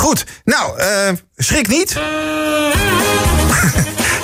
goed. Nou, eh, schrik niet.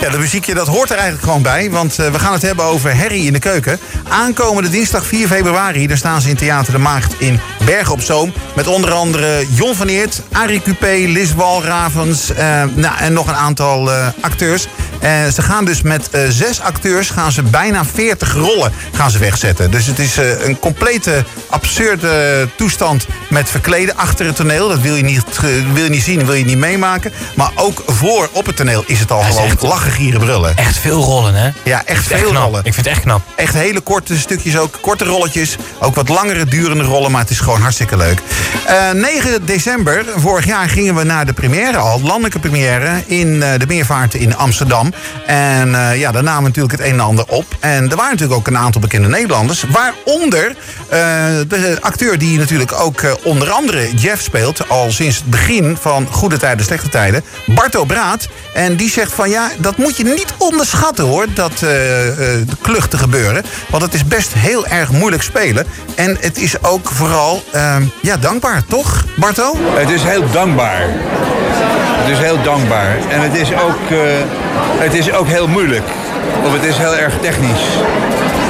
Ja, de muziekje dat hoort er eigenlijk gewoon bij. Want eh, we gaan het hebben over Harry in de keuken. Aankomende dinsdag 4 februari. Daar staan ze in Theater de Maagd in Bergen op Zoom. Met onder andere Jon van Eert, Arie Cupé, Liz Walravens. eh, nou, en nog een aantal acteurs. Eh, ze gaan dus met eh, zes acteurs gaan ze bijna 40 rollen gaan ze wegzetten. Dus het is eh, een complete absurde toestand met verkleden achter het toneel. Dat wil je niet, wil je niet zien, wil je niet meemaken. Maar ook voor op het toneel is het al gewoon echt- lachen, gieren, brullen. Echt veel rollen, hè? Ja, echt veel rollen. Ik vind het echt knap. Echt hele korte stukjes ook. Korte rolletjes. Ook wat langere durende rollen. Maar het is gewoon hartstikke leuk. Eh, 9 december, vorig jaar gingen we naar de première al. Landelijke première in de Meervaart in Amsterdam. En eh, ja, daar namen natuurlijk het een en ander op. En er waren natuurlijk ook een aantal bekende Nederlanders. Waaronder eh, de acteur die natuurlijk ook eh, onder andere Jeff speelt. Al sinds het begin van Goede Tijden, Slechte Tijden. Barto Braat. En die zegt van ja, dat moet je niet onderschatten hoor. Dat de klucht te gebeuren. Want het is best heel erg moeilijk spelen. En het is ook vooral eh, ja, dankbaar, toch Barto? Het is heel dankbaar. Is heel dankbaar. En het is ook, eh, het is ook heel moeilijk. Of het is heel erg technisch.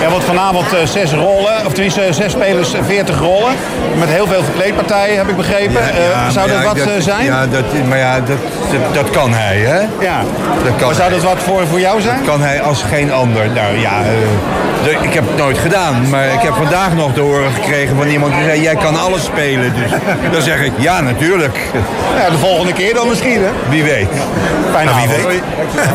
Ja, want vanavond eh, zes rollen, of tenminste eh, zes spelers, eh, 40 rollen. Met heel veel verkleedpartijen, heb ik begrepen. Eh, zou dat Ja, wat eh, zijn? Ja, dat, maar ja, dat, dat, dat kan hij, hè? Ja. Dat kan Maar zou hij. dat wat voor, voor jou zijn? kan hij als geen ander. Nou ja, eh, ik heb het nooit gedaan. Maar ik heb vandaag nog te horen gekregen van iemand die zei... jij kan alles spelen. Dus dan zeg ik, ja, natuurlijk. Ja, de volgende keer dan misschien, hè? Wie weet. Fijne Nou, wie avond. weet.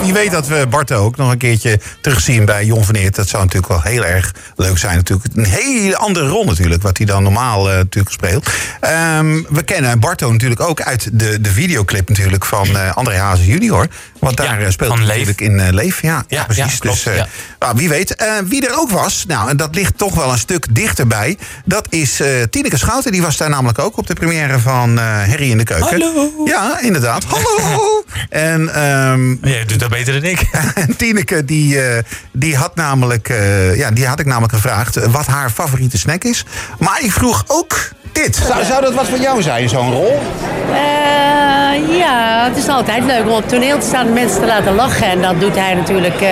Wie weet dat we Barto ook nog een keertje terugzien bij Jon van Eert. Dat zou natuurlijk wel heel erg leuk zijn. Natuurlijk een hele andere rol natuurlijk, wat hij dan normaal eh, natuurlijk speelt. Ehm, we kennen Barto natuurlijk ook uit de, de videoclip natuurlijk van eh, André Hazes junior. Want daar Ja, eh, speelt natuurlijk in eh, Leef. Ja, ja, Ja, precies. dus eh, ja. nou, wie weet. Eh, wie er ook was, nou, en dat ligt toch wel een stuk dichterbij. Dat is eh Tineke Schouten. Die was daar namelijk ook op de première van eh Harry in de Keuken. Hallo. Ja, inderdaad. Hallo. en ehm, Jij doet dat beter dan ik. en Tineke, die, eh, die, had namelijk, eh, ja, die had ik namelijk gevraagd wat haar favoriete snack is. Maar ik vroeg ook dit. Zou, zou dat wat voor jou zijn, zo'n rol? Eh, ja, het is altijd leuk om op toneel te staan mensen te laten lachen. En dat doet hij natuurlijk eh,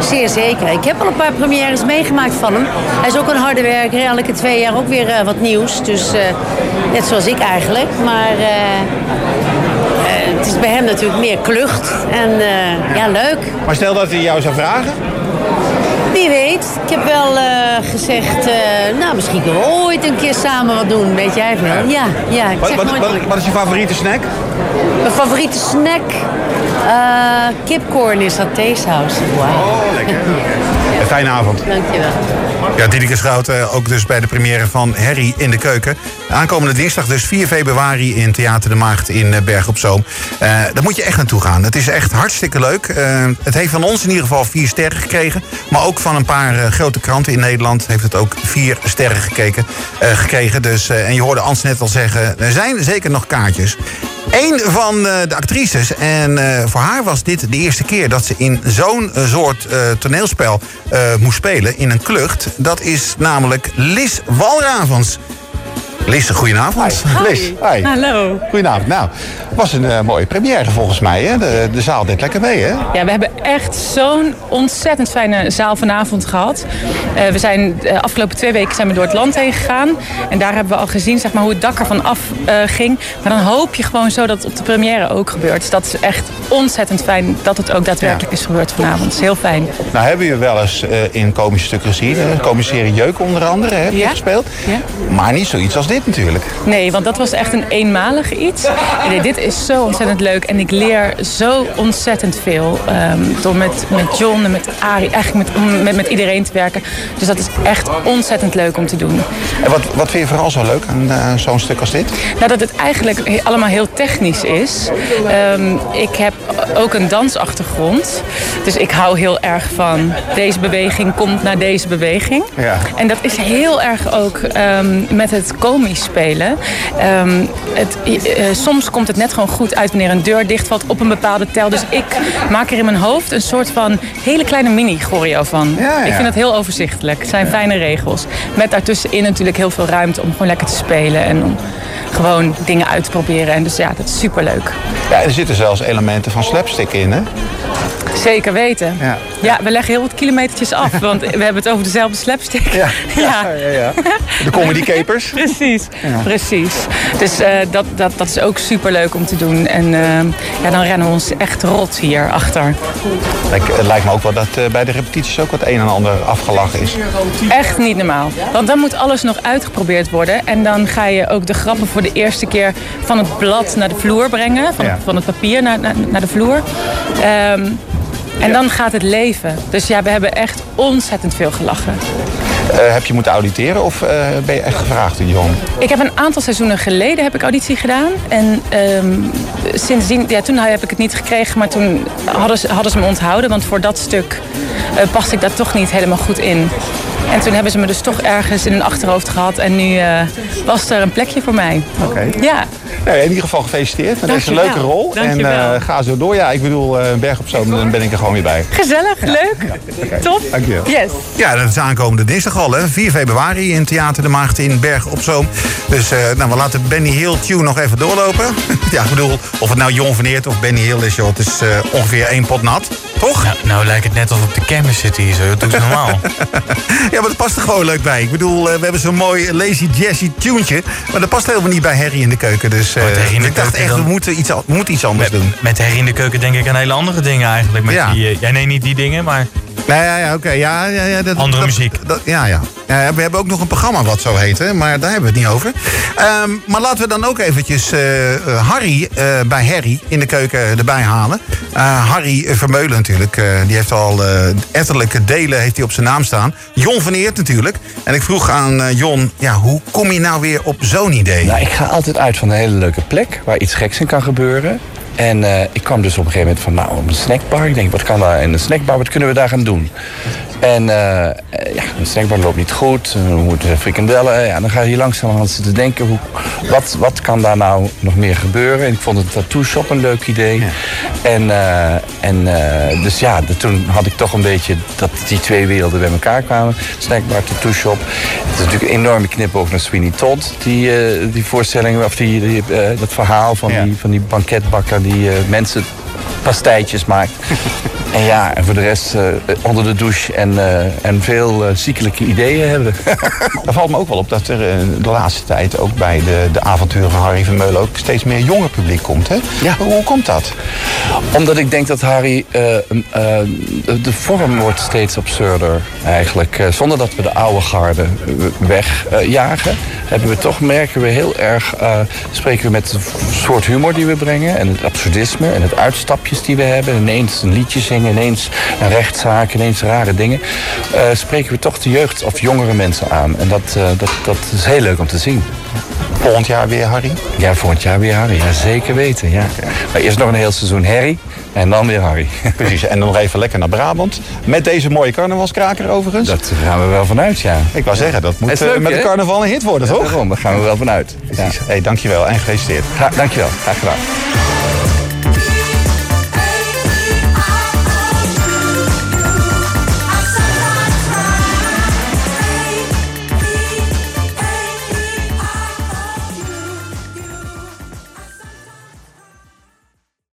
zeer zeker. Ik heb al een paar premières meegemaakt van hem. Hij is ook een harde werker. Elke twee jaar ook weer eh, wat nieuws. Dus eh, net zoals ik eigenlijk. Maar het is bij hem natuurlijk meer klucht. En ja, leuk. Maar stel dat hij jou zou vragen. Wie weet. Ik heb wel eh, gezegd, eh, nou misschien kunnen we ooit een keer samen wat doen. Weet jij veel? Ja, ja. Ik Wat, zeg wat, wat, wat is je favoriete snack? Mijn favoriete snack? Eh kipcorn is satésaus. Wauw. Een fijne avond. Dankjewel. Ja, Tineke Schouten ook dus bij de première van Harry in de Keuken. Aankomende dinsdag dus 4 februari in Theater de Maagd in eh, Berg op Zoom. Eh daar moet je echt naartoe gaan. Het is echt hartstikke leuk. Eh, het heeft van ons in ieder geval vier sterren gekregen. Maar ook van een paar eh, grote kranten in Nederland heeft het ook vier sterren gekeken, eh, gekregen. Dus, eh, en je hoorde Ans net al zeggen, er zijn zeker nog kaartjes. Een van eh, de actrices, en eh, voor haar was dit de eerste keer dat ze in zo'n eh, soort eh, toneelspel eh, moest spelen, in een klucht. Dat is namelijk Lis Walravens. Lis, goedenavond. Liz, hi. Hallo. Goedenavond. Nou, het was een eh, mooie première volgens mij. Hè? De, de zaal deed lekker mee, hè? Ja, we hebben echt zo'n ontzettend fijne zaal vanavond gehad. Eh, we zijn de afgelopen twee weken zijn we door het land heen gegaan. En daar hebben we al gezien zeg maar, hoe het dak ervan af eh, ging. Maar dan hoop je gewoon zo dat het op de première ook gebeurt. Dus dat is echt ontzettend fijn dat het ook daadwerkelijk is gebeurd vanavond. Dat is heel fijn. Nou, hebben we je wel eens eh, in komische stukken gezien. hè? Komische serie Jeuk onder andere, hè, heb je Ja. gespeeld. Ja. Maar niet zoiets als dit natuurlijk. Nee, want dat was echt een eenmalig iets. Nee, dit is zo ontzettend leuk. En ik leer zo ontzettend veel. ehm, door met, met John en met Arie, eigenlijk met, met, met iedereen te werken. Dus dat is echt ontzettend leuk om te doen. En wat, wat vind je vooral zo leuk aan eh, zo'n stuk als dit? Nou, dat het eigenlijk allemaal heel technisch is. Ehm, ik heb ook een dansachtergrond. Dus ik hou heel erg van deze beweging komt naar deze beweging. Ja. En dat is heel erg ook ehm, met het komisch spelen. Ehm, het, eh, soms komt het net gewoon goed uit wanneer een deur dichtvalt op een bepaalde tel. Dus ik maak er in mijn hoofd een soort van hele kleine mini-choreo van. Ja, ja. Ik vind het heel overzichtelijk. Het zijn fijne regels. Met daartussenin natuurlijk heel veel ruimte om gewoon lekker te spelen. En om gewoon dingen uit te proberen. En dus ja, dat is superleuk. Ja, er zitten zelfs elementen van slapstick in, hè? Zeker weten. Ja. Ja. we leggen heel wat kilometertjes af, want we hebben het over dezelfde slapstick. Ja. ja. ja, ja. De comedy capers. Precies, precies. Dus eh, dat, dat, dat is ook super leuk om te doen. En eh, ja, dan rennen we ons echt rot hier achter. Het lijkt me ook wel dat eh, bij de repetities ook wat een en ander afgelachen is. Echt niet normaal. Want dan moet alles nog uitgeprobeerd worden. En dan ga je ook de grappen voor de eerste keer van het blad naar de vloer brengen. Van, van het papier naar, naar, naar de vloer. Ehm, en dan gaat het leven. Dus ja, we hebben echt ontzettend veel gelachen. Eh, heb je moeten auditeren of eh, ben je echt gevraagd in Jon? Ik heb een aantal seizoenen geleden heb ik auditie gedaan. En ehm, sindsdien, ja, toen heb ik het niet gekregen, maar toen hadden ze, hadden ze me onthouden. Want voor dat stuk eh, paste ik daar toch niet helemaal goed in. En toen hebben ze me dus toch ergens in hun achterhoofd gehad. En nu eh, was er een plekje voor mij. Oké. Ja, Nee, in ieder geval gefeliciteerd met deze Dankjewel. leuke rol. Dankjewel. En eh, ga zo door. Ja, ik bedoel, eh Berg op Zoom, dan ben ik er gewoon weer bij. gezellig, leuk, top. Dankjewel. Yes. Ja, dat is aankomende dinsdag al, hè? 4 februari in Theater de Maagd in Berg op Zoom. Dus eh, nou, we laten Benny Hill tune nog even doorlopen. ja, ik bedoel, of het nou Jon van Eert of Benny Hill is, joh. Het is eh, ongeveer één pot nat. Toch? Nou, nou lijkt het net alsof op de kermis zitten hier zo. Dat doe ik normaal. Ja, maar dat past er gewoon leuk bij. Ik bedoel, eh, we hebben zo'n mooi lazy jazzy tuentje. Maar dat past helemaal niet bij Harry in de keuken. Dus eh, de ik dacht echt, we moeten iets, we moeten iets anders Met, doen. met Harry in de keuken denk ik aan hele andere dingen eigenlijk. Met Ja. die, eh, ja, nee, niet die dingen, maar Nee, ja, ja, oké. Ja, ja, ja, dat, Andere dat- muziek. dat- ja, ja. Ja, We hebben ook nog een programma wat zo heet, hè, maar daar hebben we het niet over. Ehm, maar laten we dan ook eventjes eh, Harry eh, bij Harry in de keuken erbij halen. Eh, Harry Vermeulen natuurlijk. eh, die heeft al eh etterlijke delen heeft hij op zijn naam staan. Jon van Eert natuurlijk. En ik vroeg aan eh, Jon, ja, hoe kom je nou weer op zo'n idee? Nou, ik ga altijd uit van een hele leuke plek waar iets geks in kan gebeuren. En eh, ik kwam dus op een gegeven moment van, nou, een snackbar. Ik denk, wat kan daar in een snackbar, wat kunnen we daar gaan doen? En eh, eh, ja, een snackbar loopt niet goed. We moeten frikandellen. Ja, dan ga je hier langzamerhand zitten denken, hoe, wat, wat kan daar nou nog meer gebeuren? En ik vond het tattoo shop een leuk idee. En, eh, en eh, dus ja, de- toen had ik toch een beetje dat die twee werelden bij elkaar kwamen. Snackbar, tattoo shop. Het is natuurlijk een enorme knipoog naar Sweeney Todd. Die, eh, die voorstelling, of die, die, eh, dat verhaal van, Ja. die, van die banketbakker die eh, mensen pastijtjes maakt. en ja, en voor de rest eh, onder de douche en, eh, en veel eh, ziekelijke ideeën hebben. Er valt me ook wel op dat er de laatste tijd ook bij de, de avonturen van Harry Vermeulen ook steeds meer jonger publiek komt. Hè? Ja. Hoe komt dat? Omdat ik denk dat Harry. de, vorm wordt steeds absurder eigenlijk. Zonder dat we de oude garde wegjagen. hebben we toch, merken we heel erg. spreken we met de soort humor die we brengen. En het absurdisme en het uitstapjes die we hebben. Ineens een liedje zingen, ineens een rechtszaak, ineens rare dingen. eh, spreken we toch de jeugd of jongere mensen aan. En dat, eh, dat, dat is heel leuk om te zien. Volgend jaar weer Harry? Ja, volgend jaar weer Harry. Ja, zeker weten. Ja. Maar eerst nog een heel seizoen Harry. En dan weer Harry. Precies, en dan nog even lekker naar Brabant. Met deze mooie carnavalskraker overigens. Dat gaan we wel vanuit, ja. Ik wou zeggen, dat moet eh, leuk, met de carnaval een hit worden, toch? Daarom, daar gaan we wel vanuit. Ja. Precies. Hey, dankjewel en gefeliciteerd. Gra- dankjewel, graag gedaan.